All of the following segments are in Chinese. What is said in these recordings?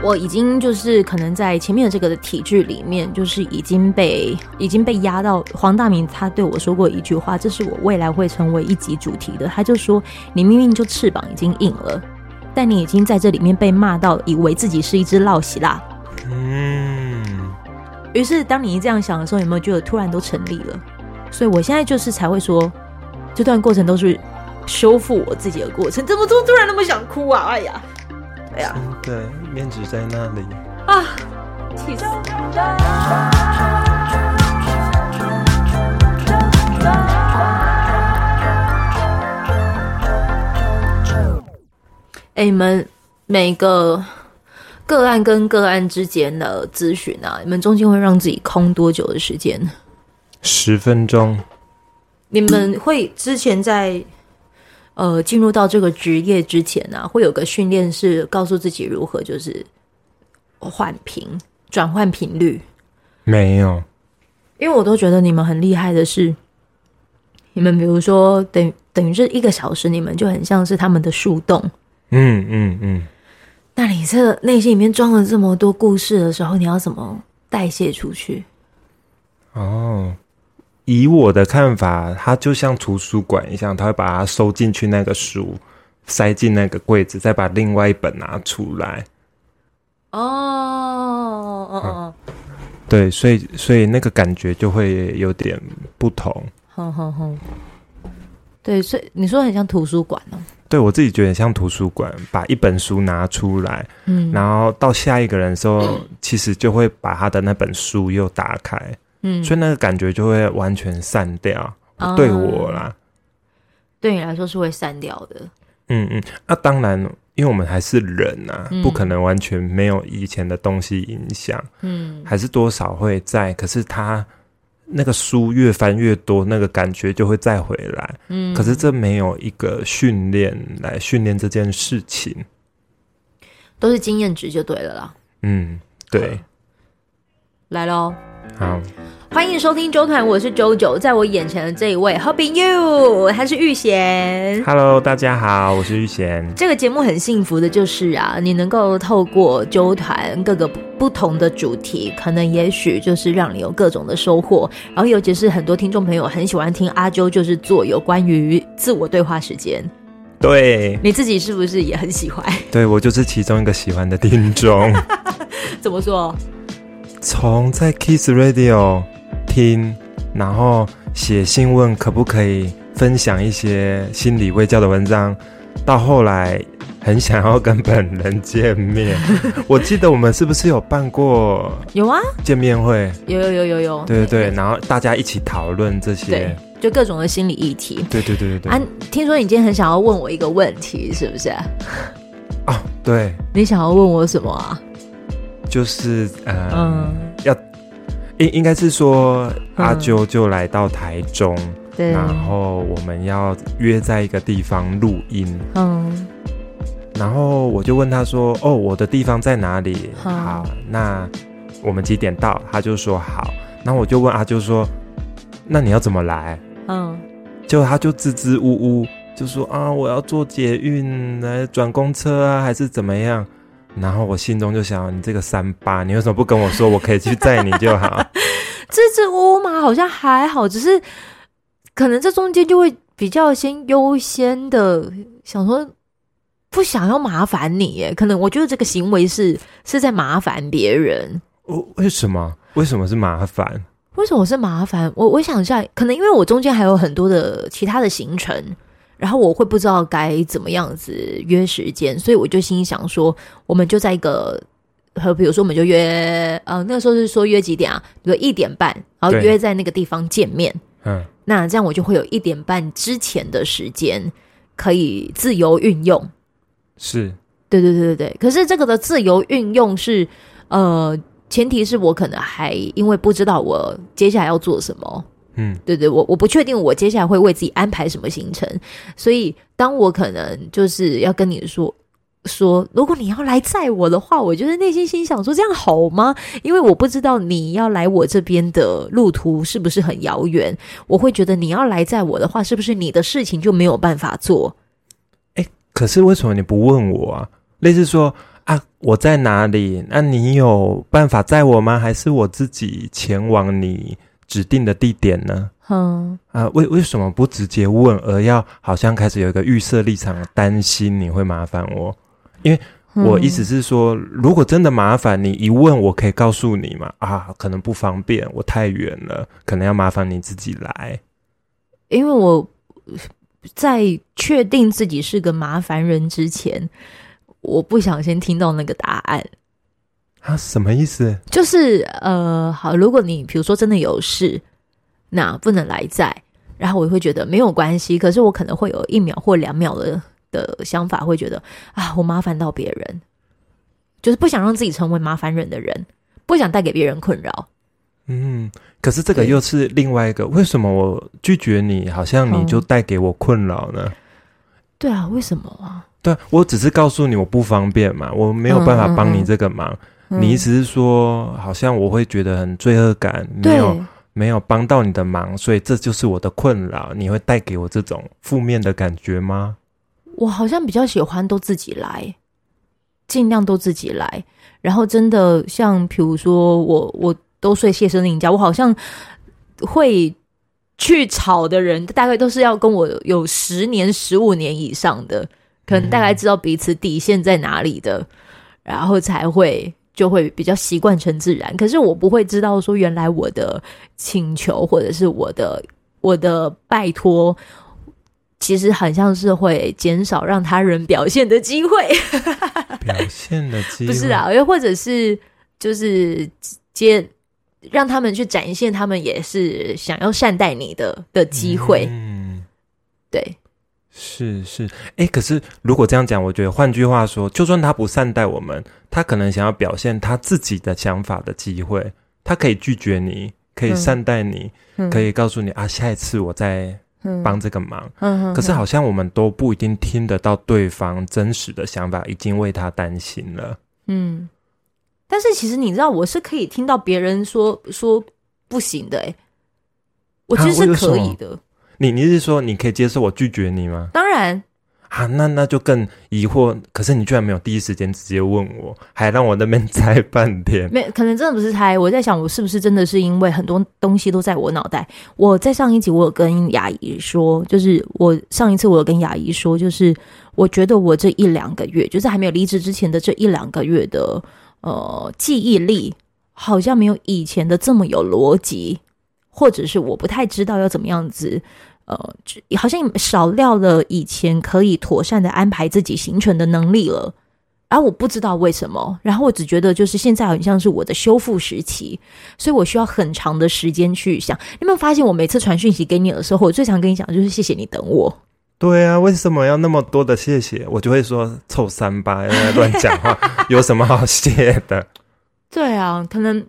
我已经就是可能在前面的这个的体制里面，就是已经被已经被压到。黄大明他对我说过一句话，这是我未来会成为一集主题的。他就说：“你明明就翅膀已经硬了，但你已经在这里面被骂到，以为自己是一只落喜啦。”嗯。于是当你一这样想的时候，有没有觉得突然都成立了？所以我现在就是才会说，这段过程都是修复我自己的过程。怎么突突然那么想哭啊？哎呀！哎呀，对，面子在那里啊，气死！哎，你们每个个案跟个案之间的咨询啊，你们中间会让自己空多久的时间？十分钟。你们会之前在？呃，进入到这个职业之前呢、啊，会有个训练是告诉自己如何就是换频、转换频率。没有，因为我都觉得你们很厉害的是，你们比如说等等于是一个小时，你们就很像是他们的树洞。嗯嗯嗯。那你这内心里面装了这么多故事的时候，你要怎么代谢出去？哦。以我的看法，它就像图书馆一样，他会把它收进去那个书，塞进那个柜子，再把另外一本拿出来。哦哦哦，对，所以所以那个感觉就会有点不同。哼哼哼，对，所以你说很像图书馆哦。对，我自己觉得很像图书馆，把一本书拿出来，嗯，然后到下一个人的时候，嗯，其实就会把他的那本书又打开。嗯，所以那个感觉就会完全散掉，嗯、对我啦，对你来说是会散掉的。嗯嗯，那、啊、当然，因为我们还是人呐、啊，嗯、不可能完全没有以前的东西影响。嗯，还是多少会在。可是他那个书越翻越多，那个感觉就会再回来。嗯，可是这没有一个训练来训练这件事情，都是经验值就对了啦。嗯，对，嗯、来喽。好，欢迎收听周团，我是 JoJo，在我眼前的这一位，Helping You，他是玉贤。Hello，大家好，我是玉贤。这个节目很幸福的就是啊，你能够透过周团各个不同的主题，可能也许就是让你有各种的收获。然后尤其是很多听众朋友很喜欢听阿周，就是做有关于自我对话时间。对，你自己是不是也很喜欢？对，我就是其中一个喜欢的听众。怎么说？从在 Kiss Radio 听，然后写信问可不可以分享一些心理卫教的文章，到后来很想要跟本人见面。我记得我们是不是有办过？有啊，见面会有有有有有。对对对，然后大家一起讨论这些，就各种的心理议题。对对对对对。啊，听说你今天很想要问我一个问题，是不是？哦，对。你想要问我什么啊？就是呃，嗯，要应应该是说阿啾就来到台中，嗯、对，然后我们要约在一个地方录音，嗯，然后我就问他说：“哦，我的地方在哪里？”嗯、好，那我们几点到？他就说好。然后我就问阿啾说：“那你要怎么来？”嗯，就他就支支吾吾就说：“啊，我要坐捷运来转公车啊，还是怎么样？”然后我心中就想，你这个三八，你为什么不跟我说，我可以去载你就好？支支吾吾嘛，好像还好，只是可能这中间就会比较先优先的想说，不想要麻烦你耶。可能我觉得这个行为是是在麻烦别人。哦，为什么？为什么是麻烦？为什么是麻烦？我我想一下，可能因为我中间还有很多的其他的行程。然后我会不知道该怎么样子约时间，所以我就心想说，我们就在一个，和比如说我们就约，呃，那个时候是说约几点啊？比如一点半，然后约在那个地方见面。嗯，那这样我就会有一点半之前的时间可以自由运用。是，对对对对对。可是这个的自由运用是，呃，前提是我可能还因为不知道我接下来要做什么。嗯，对对，我我不确定我接下来会为自己安排什么行程，所以当我可能就是要跟你说说，如果你要来载我的话，我就是内心心想说这样好吗？因为我不知道你要来我这边的路途是不是很遥远，我会觉得你要来载我的话，是不是你的事情就没有办法做？哎，可是为什么你不问我啊？类似说。啊，我在哪里？那你有办法载我吗？还是我自己前往你指定的地点呢？嗯啊，为为什么不直接问，而要好像开始有一个预设立场，担心你会麻烦我？因为我意思是说，如果真的麻烦你一问，我可以告诉你嘛。啊，可能不方便，我太远了，可能要麻烦你自己来。因为我在确定自己是个麻烦人之前，我不想先听到那个答案。啊，什么意思？就是呃，好，如果你比如说真的有事。那不能来在，然后我会觉得没有关系，可是我可能会有一秒或两秒的的想法，会觉得啊，我麻烦到别人，就是不想让自己成为麻烦人的人，不想带给别人困扰。嗯，可是这个又是另外一个，为什么我拒绝你，好像你就带给我困扰呢？对啊，为什么啊？对，我只是告诉你我不方便嘛，我没有办法帮你这个忙。嗯嗯，你意思是说，好像我会觉得很罪恶感，没有。没有帮到你的忙，所以这就是我的困扰。你会带给我这种负面的感觉吗？我好像比较喜欢都自己来，尽量都自己来。然后真的像比如说我，我都睡谢生林家，我好像会去吵的人，大概都是要跟我有十年、十五年以上的，可能大概知道彼此底线在哪里的，嗯、然后才会。就会比较习惯成自然，可是我不会知道说，原来我的请求或者是我的我的拜托，其实很像是会减少让他人表现的机会。表现的机会不是啊，又或者是就是接让他们去展现他们也是想要善待你的的机会。嗯，对。是是，哎、欸，可是如果这样讲，我觉得换句话说，就算他不善待我们，他可能想要表现他自己的想法的机会，他可以拒绝你，可以善待你，嗯、可以告诉你啊，下一次我再帮这个忙。嗯、可是好像我们都不一定听得到对方真实的想法，已经为他担心了。嗯，但是其实你知道，我是可以听到别人说说不行的、欸，哎，我其实是可以的。啊你你是说你可以接受我拒绝你吗？当然啊，那那就更疑惑。可是你居然没有第一时间直接问我，还让我那边猜半天。没，可能真的不是猜。我在想，我是不是真的是因为很多东西都在我脑袋？我在上一集我有跟雅怡说，就是我上一次我有跟雅怡说，就是我觉得我这一两个月，就是还没有离职之前的这一两个月的呃记忆力，好像没有以前的这么有逻辑，或者是我不太知道要怎么样子。呃，好像少掉了以前可以妥善的安排自己行程的能力了，而我不知道为什么。然后我只觉得，就是现在很像是我的修复时期，所以我需要很长的时间去想。你有没有发现，我每次传讯息给你的时候，我最常跟你讲就是谢谢你等我。对啊，为什么要那么多的谢谢？我就会说臭三八，要乱讲话，有什么好谢的？对啊，可能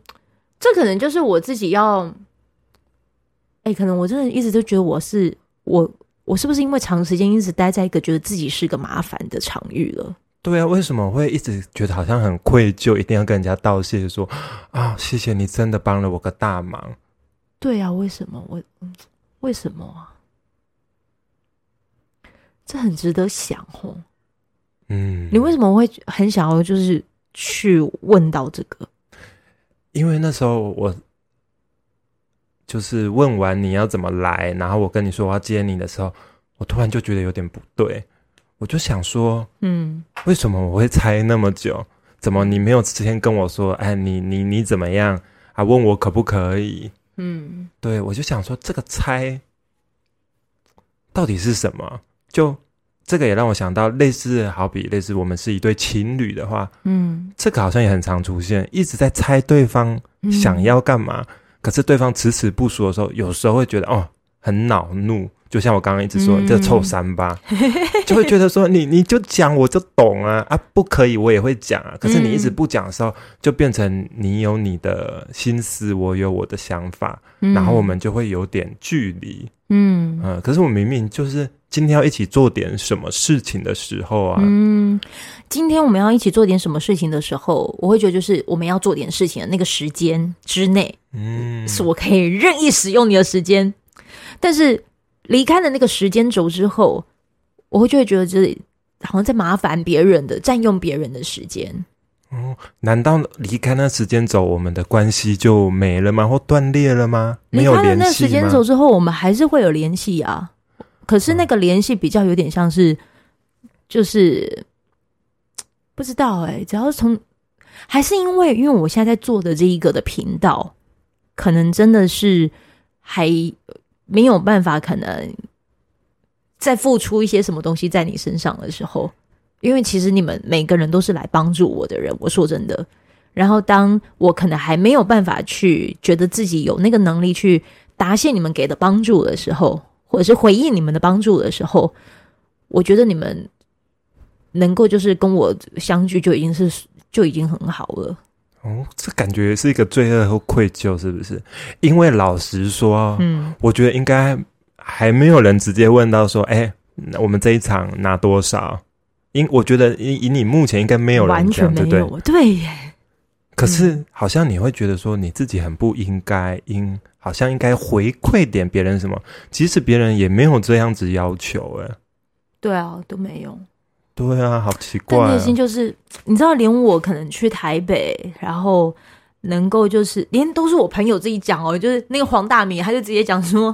这可能就是我自己要。哎、欸，可能我真的一直都觉得我是我，我是不是因为长时间一直待在一个觉得自己是个麻烦的场域了？对啊，为什么会一直觉得好像很愧疚，一定要跟人家道谢说，说啊，谢谢你真的帮了我个大忙。对啊，为什么我？为什么啊？这很值得想哦。嗯，你为什么会很想要就是去问到这个？因为那时候我。就是问完你要怎么来，然后我跟你说我要接你的时候，我突然就觉得有点不对，我就想说，嗯，为什么我会猜那么久？怎么你没有之前跟我说？哎，你你你怎么样？还问我可不可以？嗯，对，我就想说这个猜到底是什么？就这个也让我想到类似，好比类似我们是一对情侣的话，嗯，这个好像也很常出现，一直在猜对方想要干嘛。嗯可是对方迟迟不说的时候，有时候会觉得哦，很恼怒，就像我刚刚一直说，这、嗯、臭三八，就会觉得说你你就讲我就懂啊啊，不可以我也会讲啊。可是你一直不讲的时候，就变成你有你的心思，我有我的想法，嗯、然后我们就会有点距离。嗯嗯，可是我明明就是今天要一起做点什么事情的时候啊。嗯，今天我们要一起做点什么事情的时候，我会觉得就是我们要做点事情的那个时间之内，嗯，是我可以任意使用你的时间。但是离开了那个时间轴之后，我会就会觉得就是好像在麻烦别人的，占用别人的时间。哦，难道离开那时间轴，我们的关系就没了吗？或断裂了吗？没有联系吗？离开那时间轴之后，我们还是会有联系啊。可是那个联系比较有点像是，就是不知道哎、欸，只要从还是因为，因为我现在在做的这一个的频道，可能真的是还没有办法，可能再付出一些什么东西在你身上的时候。因为其实你们每个人都是来帮助我的人，我说真的。然后当我可能还没有办法去觉得自己有那个能力去答谢你们给的帮助的时候，或者是回应你们的帮助的时候，我觉得你们能够就是跟我相聚就已经是就已经很好了。哦，这感觉是一个罪恶和愧疚，是不是？因为老实说，嗯，我觉得应该还没有人直接问到说，哎，我们这一场拿多少？因我觉得以以你目前应该没有人完全没有，对不对？对耶。可是好像你会觉得说你自己很不应该，应好像应该回馈点别人什么？即使别人也没有这样子要求，哎。对啊，都没有。对啊，好奇怪啊。内心就是你知道，连我可能去台北，然后。能够就是连都是我朋友自己讲哦，就是那个黄大米，他就直接讲说，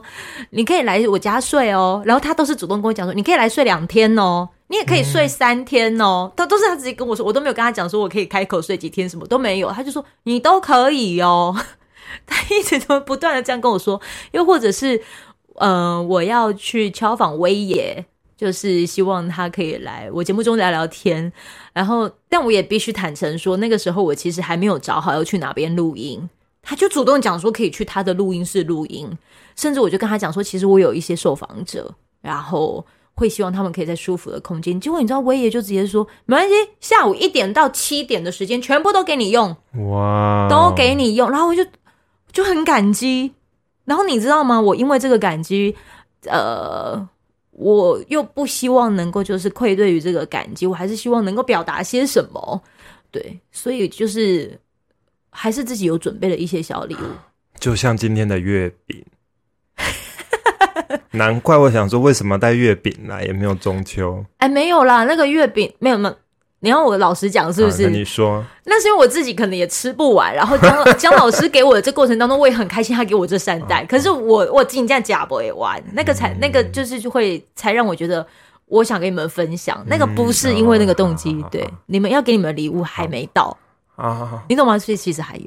你可以来我家睡哦，然后他都是主动跟我讲说，你可以来睡两天哦，你也可以睡三天哦，他、都是他自己跟我说，我都没有跟他讲说我可以开口睡几天，什么都没有，他就说你都可以哦，他一直都不断的这样跟我说，又或者是，嗯、我要去敲访威爷。就是希望他可以来我节目中聊聊天，然后，但我也必须坦诚说，那个时候我其实还没有找好要去哪边录音，他就主动讲说可以去他的录音室录音，甚至我就跟他讲说，其实我有一些受访者，然后会希望他们可以在舒服的空间。结果你知道，威爷就直接说没关系，下午一点到七点的时间全部都给你用，哇，都给你用，然后我就就很感激，然后你知道吗？我因为这个感激，呃。我又不希望能够就是愧对于这个感激，我还是希望能够表达些什么，对，所以就是还是自己有准备了一些小礼物，就像今天的月饼，难怪我想说为什么带月饼来，也没有中秋，哎，没有啦，那个月饼没有没有。你要我老实讲，是不是？你说，那是因为我自己可能也吃不完。然后江江 老师给我的这过程当中，我也很开心，他给我这三袋。可是我我尽量假不会玩，那个才那个就是就会才让我觉得我想跟你们分享。那个不是因为那个动机，对，你们要给你们的礼物还没到啊，你懂吗？所以其实还有。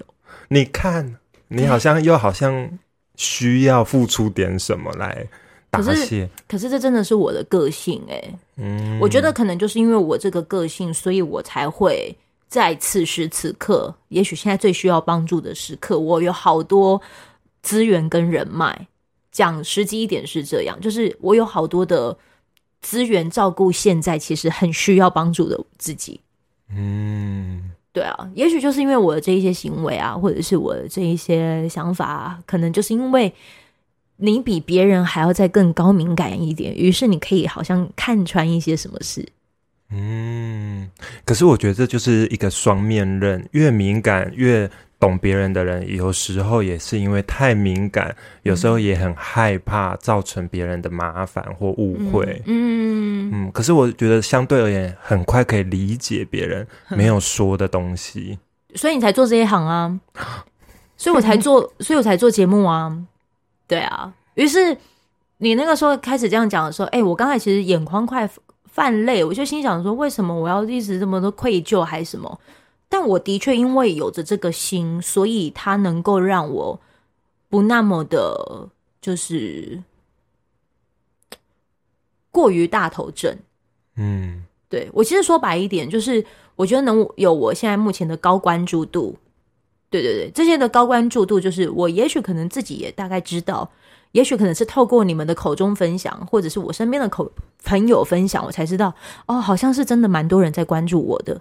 你看，你好像又好像需要付出点什么来。可是，可是这真的是我的个性哎、欸。嗯，我觉得可能就是因为我这个个性，所以我才会在此时此刻，也许现在最需要帮助的时刻，我有好多资源跟人脉。讲实际一点是这样，就是我有好多的资源照顾现在其实很需要帮助的自己。嗯，对啊，也许就是因为我的这一些行为啊，或者是我的这一些想法啊，可能就是因为。你比别人还要再更高敏感一点，于是你可以好像看穿一些什么事。嗯，可是我觉得这就是一个双面刃，越敏感越懂别人的人，有时候也是因为太敏感，有时候也很害怕造成别人的麻烦或误会。嗯嗯，可是我觉得相对而言，很快可以理解别人没有说的东西，所以你才做这一行啊，所以我才做，所以我才做节目啊。对啊，于是你那个时候开始这样讲的时候，哎，我刚才其实眼眶快泛泪，我就心想说，为什么我要一直这么多愧疚还是什么？但我的确因为有着这个心，所以它能够让我不那么的，就是过于大头症。嗯，对，我其实说白一点，就是我觉得能有我现在目前的高关注度。对对对，这些的高关注度，就是我也许可能自己也大概知道，也许可能是透过你们的口中分享，或者是我身边的口朋友分享，我才知道哦，好像是真的蛮多人在关注我的。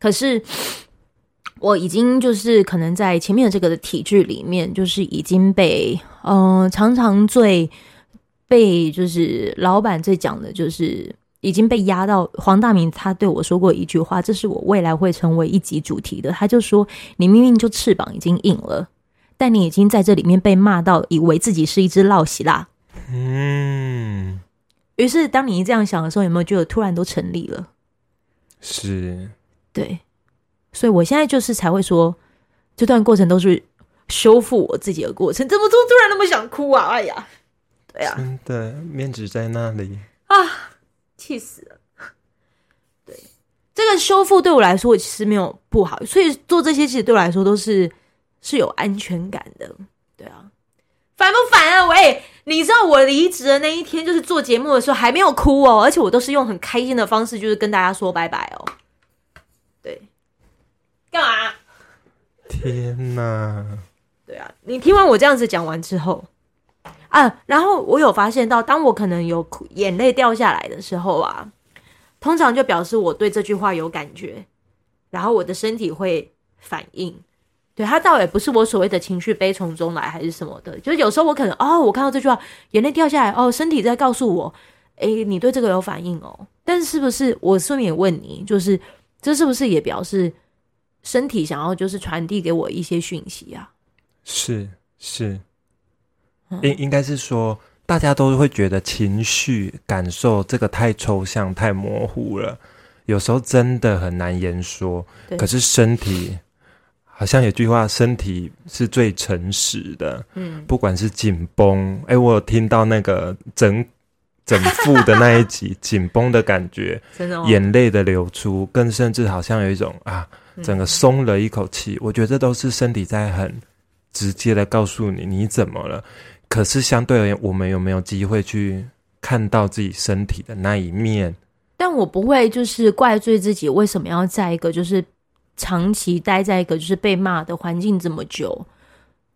可是我已经就是可能在前面的这个的体制里面，就是已经被嗯、常常最被就是老板最讲的就是。已经被压到黄大明，他对我说过一句话，这是我未来会成为一集主题的。他就说：“你明明就翅膀已经硬了，但你已经在这里面被骂到，以为自己是一只老喜啦。”嗯。于是，当你这样想的时候，有没有觉得突然都成立了？是，对，所以我现在就是才会说，这段过程都是修复我自己的过程。怎么突突然那么想哭啊？哎呀，对呀、啊，真的面子在那里啊，气死了。对，这个修复对我来说，我其实没有不好，所以做这些其实对我来说都是是有安全感的。对啊，烦不烦啊？喂！你知道我离职的那一天，就是做节目的时候还没有哭哦，而且我都是用很开心的方式，就是跟大家说拜拜哦。对，干嘛？天哪！对啊，你听完我这样子讲完之后啊，然后我有发现到，当我可能有眼泪掉下来的时候啊，通常就表示我对这句话有感觉，然后我的身体会反应。对，他倒也不是我所谓的情绪悲从中来还是什么的，就是有时候我可能哦，我看到这句话，眼泪掉下来哦，身体在告诉我，哎，你对这个有反应哦。但是不是我顺便问你，就是这是不是也表示身体想要就是传递给我一些讯息啊？是是，应应该是说大家都会觉得情绪感受这个太抽象、太模糊了，有时候真的很难言说。可是身体。好像有句话，身体是最诚实的。嗯，不管是紧绷，哎、欸，我有听到那个整整副的那一集紧绷的感觉，真的，眼泪的流出，更甚至好像有一种啊，整个松了一口气。嗯、我觉得这都是身体在很直接的告诉你你怎么了。可是相对而言，我们有没有机会去看到自己身体的那一面？但我不会就是怪罪自己，为什么要在一个就是。长期待在一个就是被骂的环境这么久，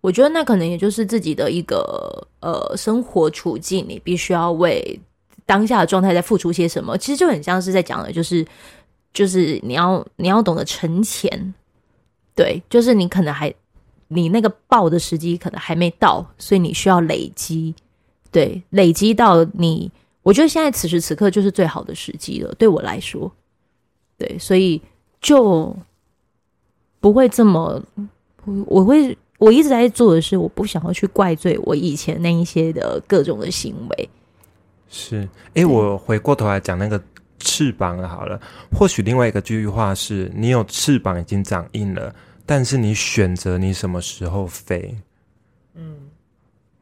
我觉得那可能也就是自己的一个呃生活处境，你必须要为当下的状态在付出些什么。其实就很像是在讲的，就是就是你要你要懂得存钱，对，就是你可能还你那个爆的时机可能还没到，所以你需要累积，对，累积到你，我觉得现在此时此刻就是最好的时机了，对我来说，对，所以就。不会这么，我会我一直在做的是，我不想要去怪罪我以前那一些的各种的行为。是，哎、我回过头来讲那个翅膀好了。或许另外一个句话是，你有翅膀已经长硬了，但是你选择你什么时候飞。嗯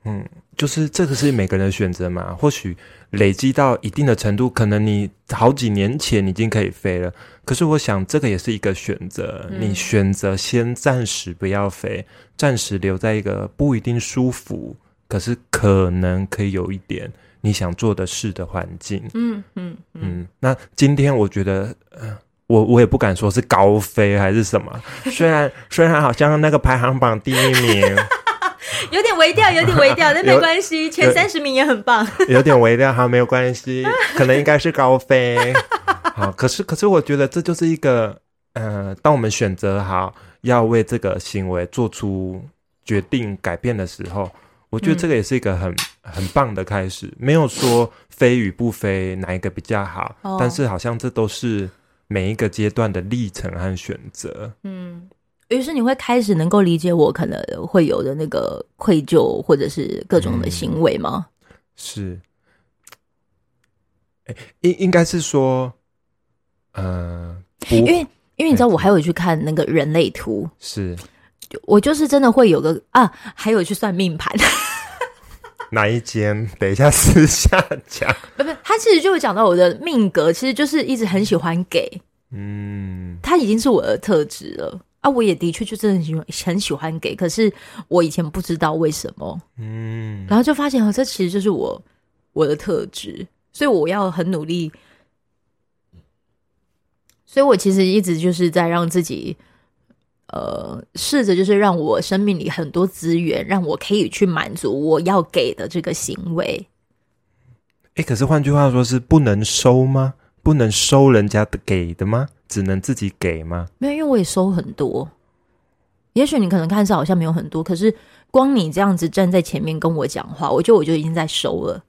嗯，就是这个是每个人的选择嘛。或许。累积到一定的程度，可能你好几年前已经可以飞了。可是我想，这个也是一个选择。嗯、你选择先暂时不要飞，暂时留在一个不一定舒服，可是可能可以有一点你想做的事的环境。嗯嗯嗯，嗯。那今天我觉得，呃、我我也不敢说是高飞还是什么。虽然虽然好像那个排行榜第一名。有点微调，有点微调，但没关系，前三十名也很棒。有点微调，哈，没有关系，可能应该是高飞。好，可是，可是，我觉得这就是一个，呃，当我们选择好要为这个行为做出决定改变的时候，我觉得这个也是一个很很棒的开始。没有说飞与不飞哪一个比较好，哦，但是好像这都是每一个阶段的历程和选择。嗯。于是你会开始能够理解我可能会有的那个愧疚或者是各种的行为吗？嗯、是，欸、应应该是说，呃，因为因为你知道我还有去看那个人类图，是，我就是真的会有个啊，还有去算命盘，哪一间？等一下私下讲。不不，他其实就会讲到我的命格，其实就是一直很喜欢给，嗯，他已经是我的特质了。啊，我也的确就真的很喜欢很喜欢给，可是我以前不知道为什么，嗯，然后就发现哦，这其实就是我我的特质，所以我要很努力，所以我其实一直就是在让自己，呃，试着就是让我生命里很多资源，让我可以去满足我要给的这个行为。哎，可是换句话说，是不能收吗？不能收人家的给的吗？只能自己给吗？没有，因为我也收很多。也许你可能看似好像没有很多，可是光你这样子站在前面跟我讲话，我觉得我就已经在收了。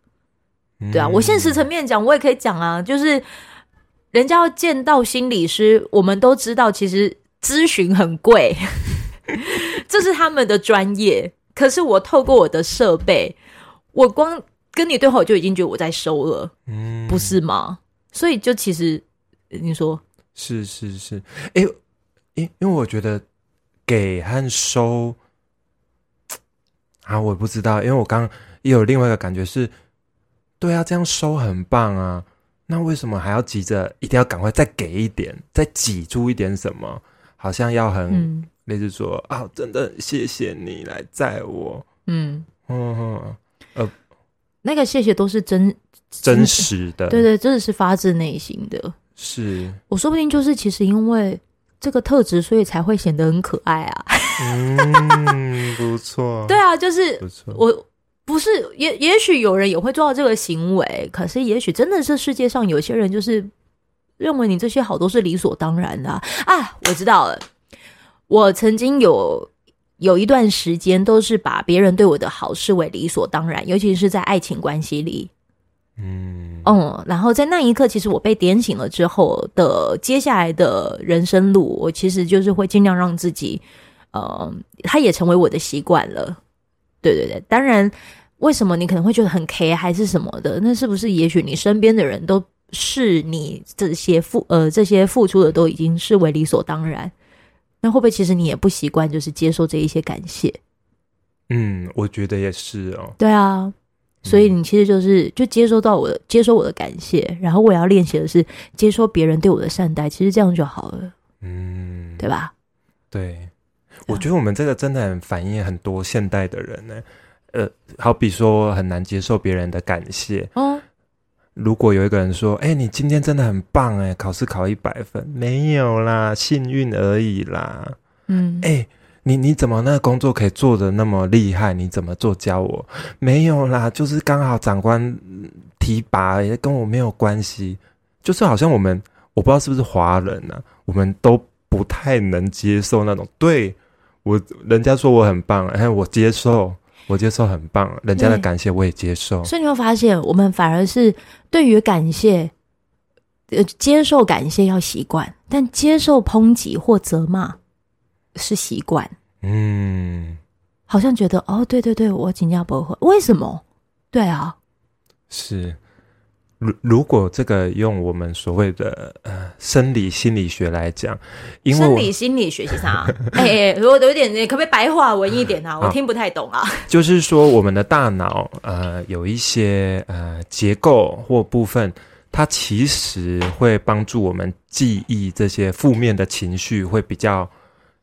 嗯、对啊，我现实层面讲，我也可以讲啊，就是人家要见到心理师，我们都知道，其实咨询很贵，这是他们的专业。可是我透过我的设备，我光跟你对话，我就已经觉得我在收了，嗯，不是吗？所以就其实你说。是是是，哎，因因为我觉得给和收啊，我不知道，因为我刚刚也有另外一个感觉是，对啊，这样收很棒啊，那为什么还要急着一定要赶快再给一点，再挤出一点什么？好像要很、嗯、类似说啊，真的谢谢你来载我，嗯嗯嗯，呃，那个谢谢都是真真实的，对对，真的是发自内心的。是，我说不定就是其实因为这个特质，所以才会显得很可爱啊。嗯，不错。对啊，就是不错。我不是也也许有人也会做到这个行为，可是也许真的是世界上有些人就是认为你这些好都是理所当然的啊。啊，我知道了，我曾经有有一段时间都是把别人对我的好视为理所当然，尤其是在爱情关系里。嗯嗯，然后在那一刻，其实我被点醒了之后的接下来的人生路，我其实就是会尽量让自己，呃，它也成为我的习惯了。对对对，当然，为什么你可能会觉得很 K 还是什么的？那是不是也许你身边的人都是你这些付呃这些付出的都已经视为理所当然？那会不会其实你也不习惯，就是接受这一些感谢？嗯，我觉得也是哦。对啊。所以你其实就是就接收到我的接收我的感谢，然后我要练习的是接收别人对我的善待，其实这样就好了，嗯，对吧？对，我觉得我们这个真的很反映很多现代的人呢，呃，好比说很难接受别人的感谢，哦，如果有一个人说，哎，你今天真的很棒，哎，考试考一百分，没有啦，幸运而已啦，嗯，哎。你你怎么那个工作可以做的那么厉害？你怎么做教我？没有啦，就是刚好长官提拔，也跟我没有关系。就是好像我们，我不知道是不是华人呢、啊，我们都不太能接受那种对我人家说我很棒，哎，我接受，我接受很棒，人家的感谢我也接受。所以你会发现，我们反而是对于感谢，呃，接受感谢要习惯，但接受抨击或责骂。是习惯，嗯，好像觉得哦，对对对，我尽量不会。为什么？对啊，是。如如果这个用我们所谓的呃生理心理学来讲，因为生理心理学是啥？哎哎，如果有点，可不可以白话文一点啊？我听不太懂啊。就是说，我们的大脑呃有一些呃结构或部分，它其实会帮助我们记忆这些负面的情绪，会比较。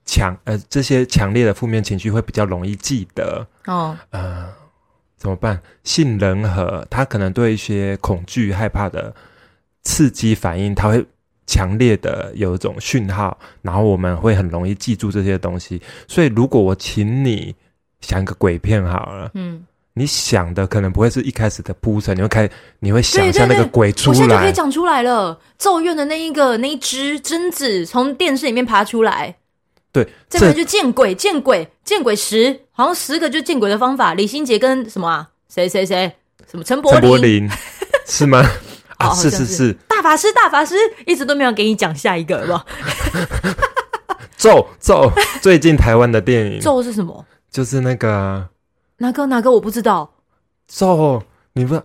强呃，这些强烈的负面情绪会比较容易记得哦。呃，怎么办？性仁核，它可能对一些恐惧、害怕的刺激反应，它会强烈的有一种讯号，然后我们会很容易记住这些东西。所以，如果我请你想一个鬼片好了，嗯，你想的可能不会是一开始的铺陈，你会开，你会想象那个鬼出来，我现在就可以讲出来了。咒怨的那一个那一只贞子从电视里面爬出来。对，这个就见鬼，见鬼，见鬼十，好像十个就见鬼的方法。李心洁跟什么啊？谁谁谁？什么陈柏霖？陈柏霖 是吗？啊，是是是。大法师，大法师，一直都没有给你讲下一个，是吧？咒咒，最近台湾的电影咒是什么？就是那个哪个哪个我不知道。咒，你不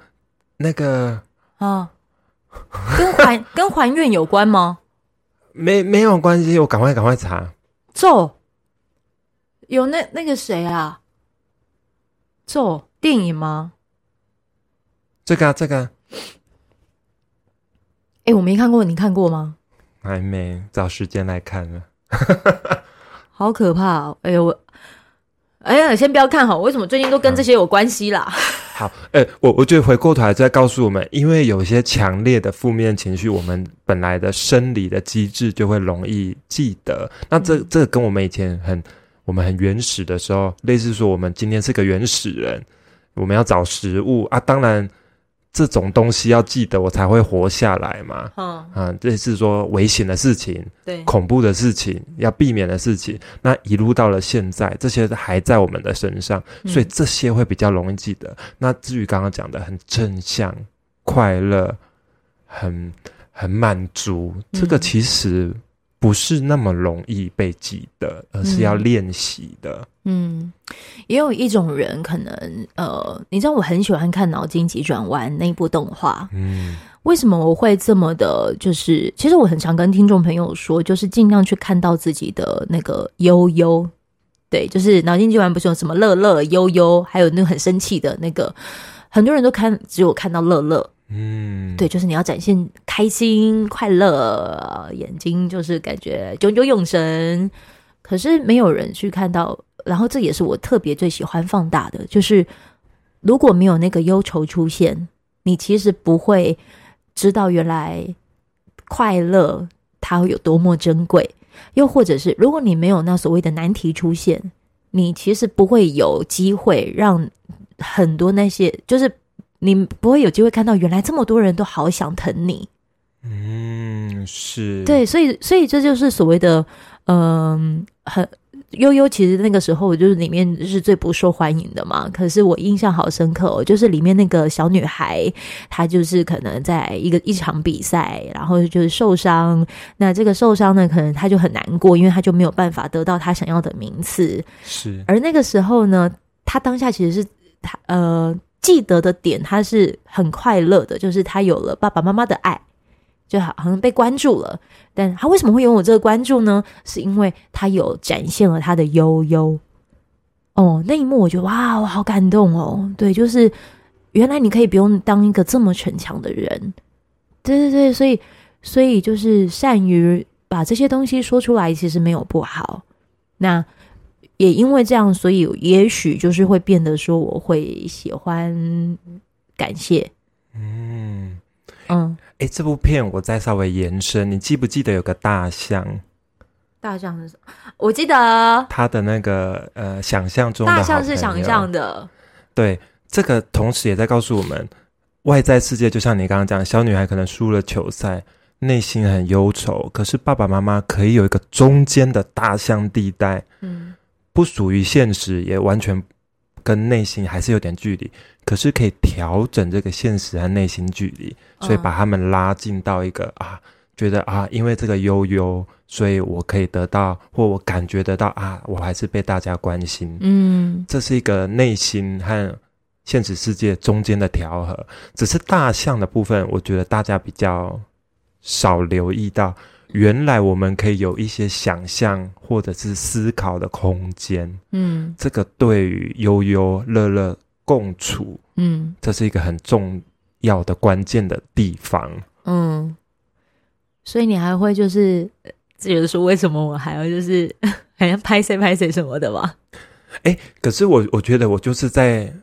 那个啊？跟还跟还愿有关吗？没没有关系，我赶快赶快查。咒有那那个谁啊？咒电影吗？这个啊，这个。哎、欸，我没看过，你看过吗？还没找时间来看了。好可怕哦！哎呦我，哎呀，先不要看好，为什么最近都跟这些有关系啦？嗯好，呃，我我觉得回过头来再告诉我们，因为有一些强烈的负面情绪，我们本来的生理的机制就会容易记得。那这这跟我们以前很我们很原始的时候，类似说我们今天是个原始人，我们要找食物啊，当然。这种东西要记得，我才会活下来嘛。嗯，啊，这是说危险的事情，对，恐怖的事情，要避免的事情。那一路到了现在，这些还在我们的身上，所以这些会比较容易记得。嗯、那至于刚刚讲的很正向、快乐、很很满足，这个其实。不是那么容易被记得，而是要练习的。嗯。嗯，也有一种人可能，呃，你知道我很喜欢看《脑筋急转弯》那部动画。嗯，为什么我会这么的？就是其实我很常跟听众朋友说，就是尽量去看到自己的那个悠悠。对，就是脑筋急转弯不是有什么乐乐、悠悠，还有那个很生气的那个，很多人都看只有看到乐乐。嗯，对，就是你要展现开心、快乐，眼睛就是感觉炯炯有神。可是没有人去看到，然后这也是我特别最喜欢放大的，就是如果没有那个忧愁出现，你其实不会知道原来快乐它会有多么珍贵。又或者是如果你没有那所谓的难题出现，你其实不会有机会让很多那些就是。你不会有机会看到，原来这么多人都好想疼你。嗯，是对，所以，所以这就是所谓的，嗯、呃，很忧忧。其实那个时候，就是里面是最不受欢迎的嘛。可是我印象好深刻哦，就是里面那个小女孩，她就是可能在一个一场比赛，然后就是受伤。那这个受伤呢，可能她就很难过，因为她就没有办法得到她想要的名次。是，而那个时候呢，她当下其实是她呃。记得的点，他是很快乐的，就是他有了爸爸妈妈的爱，就好像被关注了。但他为什么会拥有这个关注呢？是因为他有展现了他的悠悠。哦，那一幕我觉得哇，我好感动哦。对，就是原来你可以不用当一个这么逞强的人。对对对，所以所以就是善于把这些东西说出来，其实没有不好。那。也因为这样，所以也许就是会变得说，我会喜欢感谢。嗯嗯，哎，这部片我再稍微延伸，你记不记得有个大象？大象是什么？我记得他的那个呃，想象中的大象是想象的。对，这个同时也在告诉我们，外在世界就像你刚刚讲，小女孩可能输了球赛，内心很忧愁，可是爸爸妈妈可以有一个中间的大象地带。嗯。不属于现实，也完全跟内心还是有点距离。可是可以调整这个现实和内心距离，所以把他们拉近到一个、嗯、啊，觉得啊，因为这个悠悠，所以我可以得到，或我感觉得到啊，我还是被大家关心。嗯，这是一个内心和现实世界中间的调和。只是大象的部分，我觉得大家比较少留意到。原来我们可以有一些想象或者是思考的空间，嗯，这个对于悠悠乐乐共处，嗯，这是一个很重要的关键的地方，嗯。所以你还会就是觉得说，为什么我还要就是 好像拍谁拍谁什么的吧？哎，可是我我觉得我就是在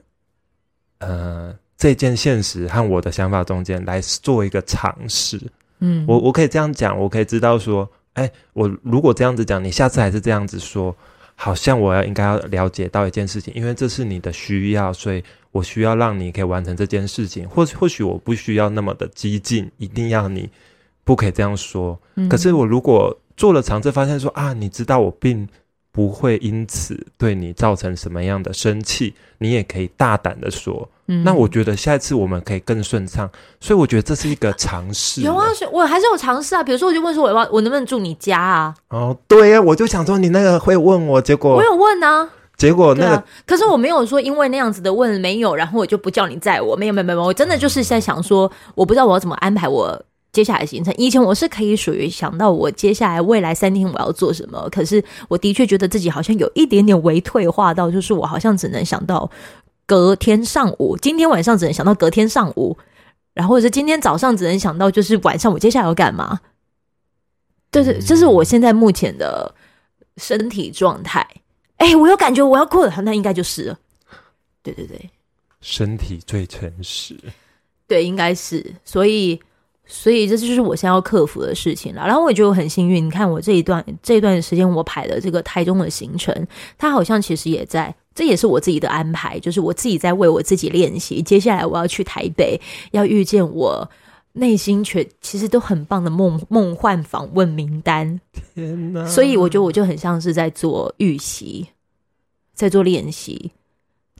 呃这件现实和我的想法中间来做一个尝试。嗯，我我可以这样讲，我可以知道说，哎，我如果这样子讲，你下次还是这样子说，好像我要应该要了解到一件事情，因为这是你的需要，所以我需要让你可以完成这件事情，或或许我不需要那么的激进，一定要你不可以这样说。嗯，可是我如果做了尝试，发现说啊，你知道我并不会因此对你造成什么样的生气，你也可以大胆的说。嗯，那我觉得下一次我们可以更顺畅，所以我觉得这是一个尝试。有啊，我还是有尝试啊。比如说，我就问说，我要我能不能住你家啊？哦，对呀，我就想说你那个会问我，结果我有问啊，结果那个，啊、可是我没有说因为那样子的问没有，然后我就不叫你载我，没有没有没有，我真的就是在想说，我不知道我要怎么安排我接下来的行程。以前我是可以属于想到我接下来未来三天我要做什么，可是我的确觉得自己好像有一点点微退化到，就是我好像只能想到。隔天上午，今天晚上只能想到隔天上午，然后是今天早上只能想到就是晚上我接下来要干嘛？对对，这是我现在目前的身体状态。哎，我有感觉我要哭了，那应该就是了。对对对，身体最诚实。对，应该是。所以，所以这就是我现在要克服的事情了。然后我也觉得我很幸运，你看我这一段这一段时间我排的这个台中的行程，它好像其实也在。这也是我自己的安排，就是我自己在为我自己练习。接下来我要去台北，要遇见我内心却其实都很棒的梦梦幻访问名单。天哪！所以我觉得我就很像是在做预习，在做练习。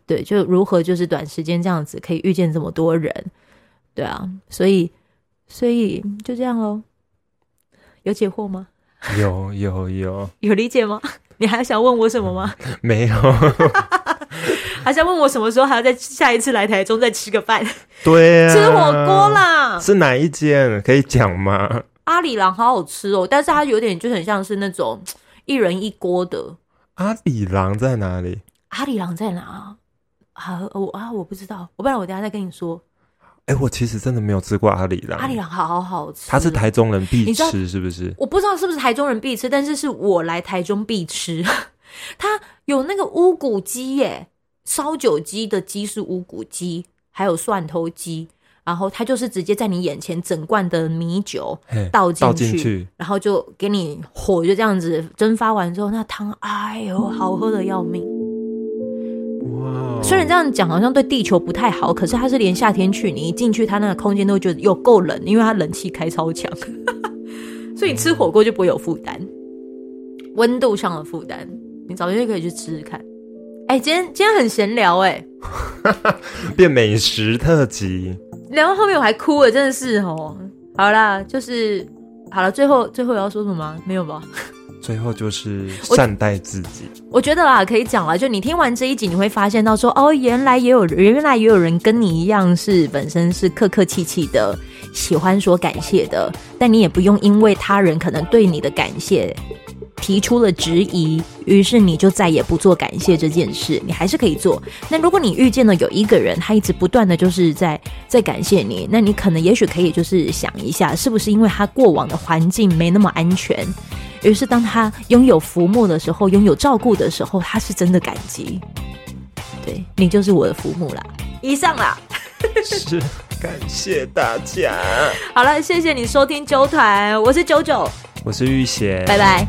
对，就如何就是短时间这样子可以遇见这么多人。对啊，所以所以就这样喽。有解惑吗？有有有。有理解吗？你还想问我什么吗？没有。还想问我什么时候还要再下一次来台中再吃个饭？对啊，吃火锅啦。是哪一间？可以讲吗？阿里郎好好吃哦，但是它有点就很像是那种 一人一锅的。阿里郎在哪里？阿里郎在哪？啊，我啊，我不知道，我不然我等下再跟你说。哎、欸，我其实真的没有吃过阿里郎。阿里郎好好吃，它是台中人必吃，是不是？我不知道是不是台中人必吃，但是是我来台中必吃。它有那个乌骨鸡耶，烧酒鸡的鸡是乌骨鸡，还有蒜头鸡，然后它就是直接在你眼前整罐的米酒倒进去，进去然后就给你火就这样子蒸发完之后，那汤哎呦，好喝的要命。虽然这样讲好像对地球不太好，可是它是连夏天去，你一进去它那个空间都觉得有够冷，因为它冷气开超强，所以你吃火锅就不会有负担，温度上的负担，你早点就可以去吃吃看。哎、欸，今天今天很闲聊哎、欸，变美食特辑，聊到后面我还哭了，真的是哦。好啦，就是好了，最后最后要说什么？没有吧？最后就是善待自己我。我觉得啦，可以讲了。就你听完这一集，你会发现到说，哦，原来也有原来也有人跟你一样，是本身是客客气气的，喜欢说感谢的。但你也不用因为他人可能对你的感谢提出了质疑，于是你就再也不做感谢这件事。你还是可以做。那如果你遇见了有一个人，他一直不断的就是在在感谢你，那你可能也许可以就是想一下，是不是因为他过往的环境没那么安全？于是，当他拥有浮木的时候，拥有照顾的时候，他是真的感激。对，你就是我的浮木啦。以上啦，是感谢大家。好了，谢谢你收听九团，我是九九，我是玉贤，拜拜。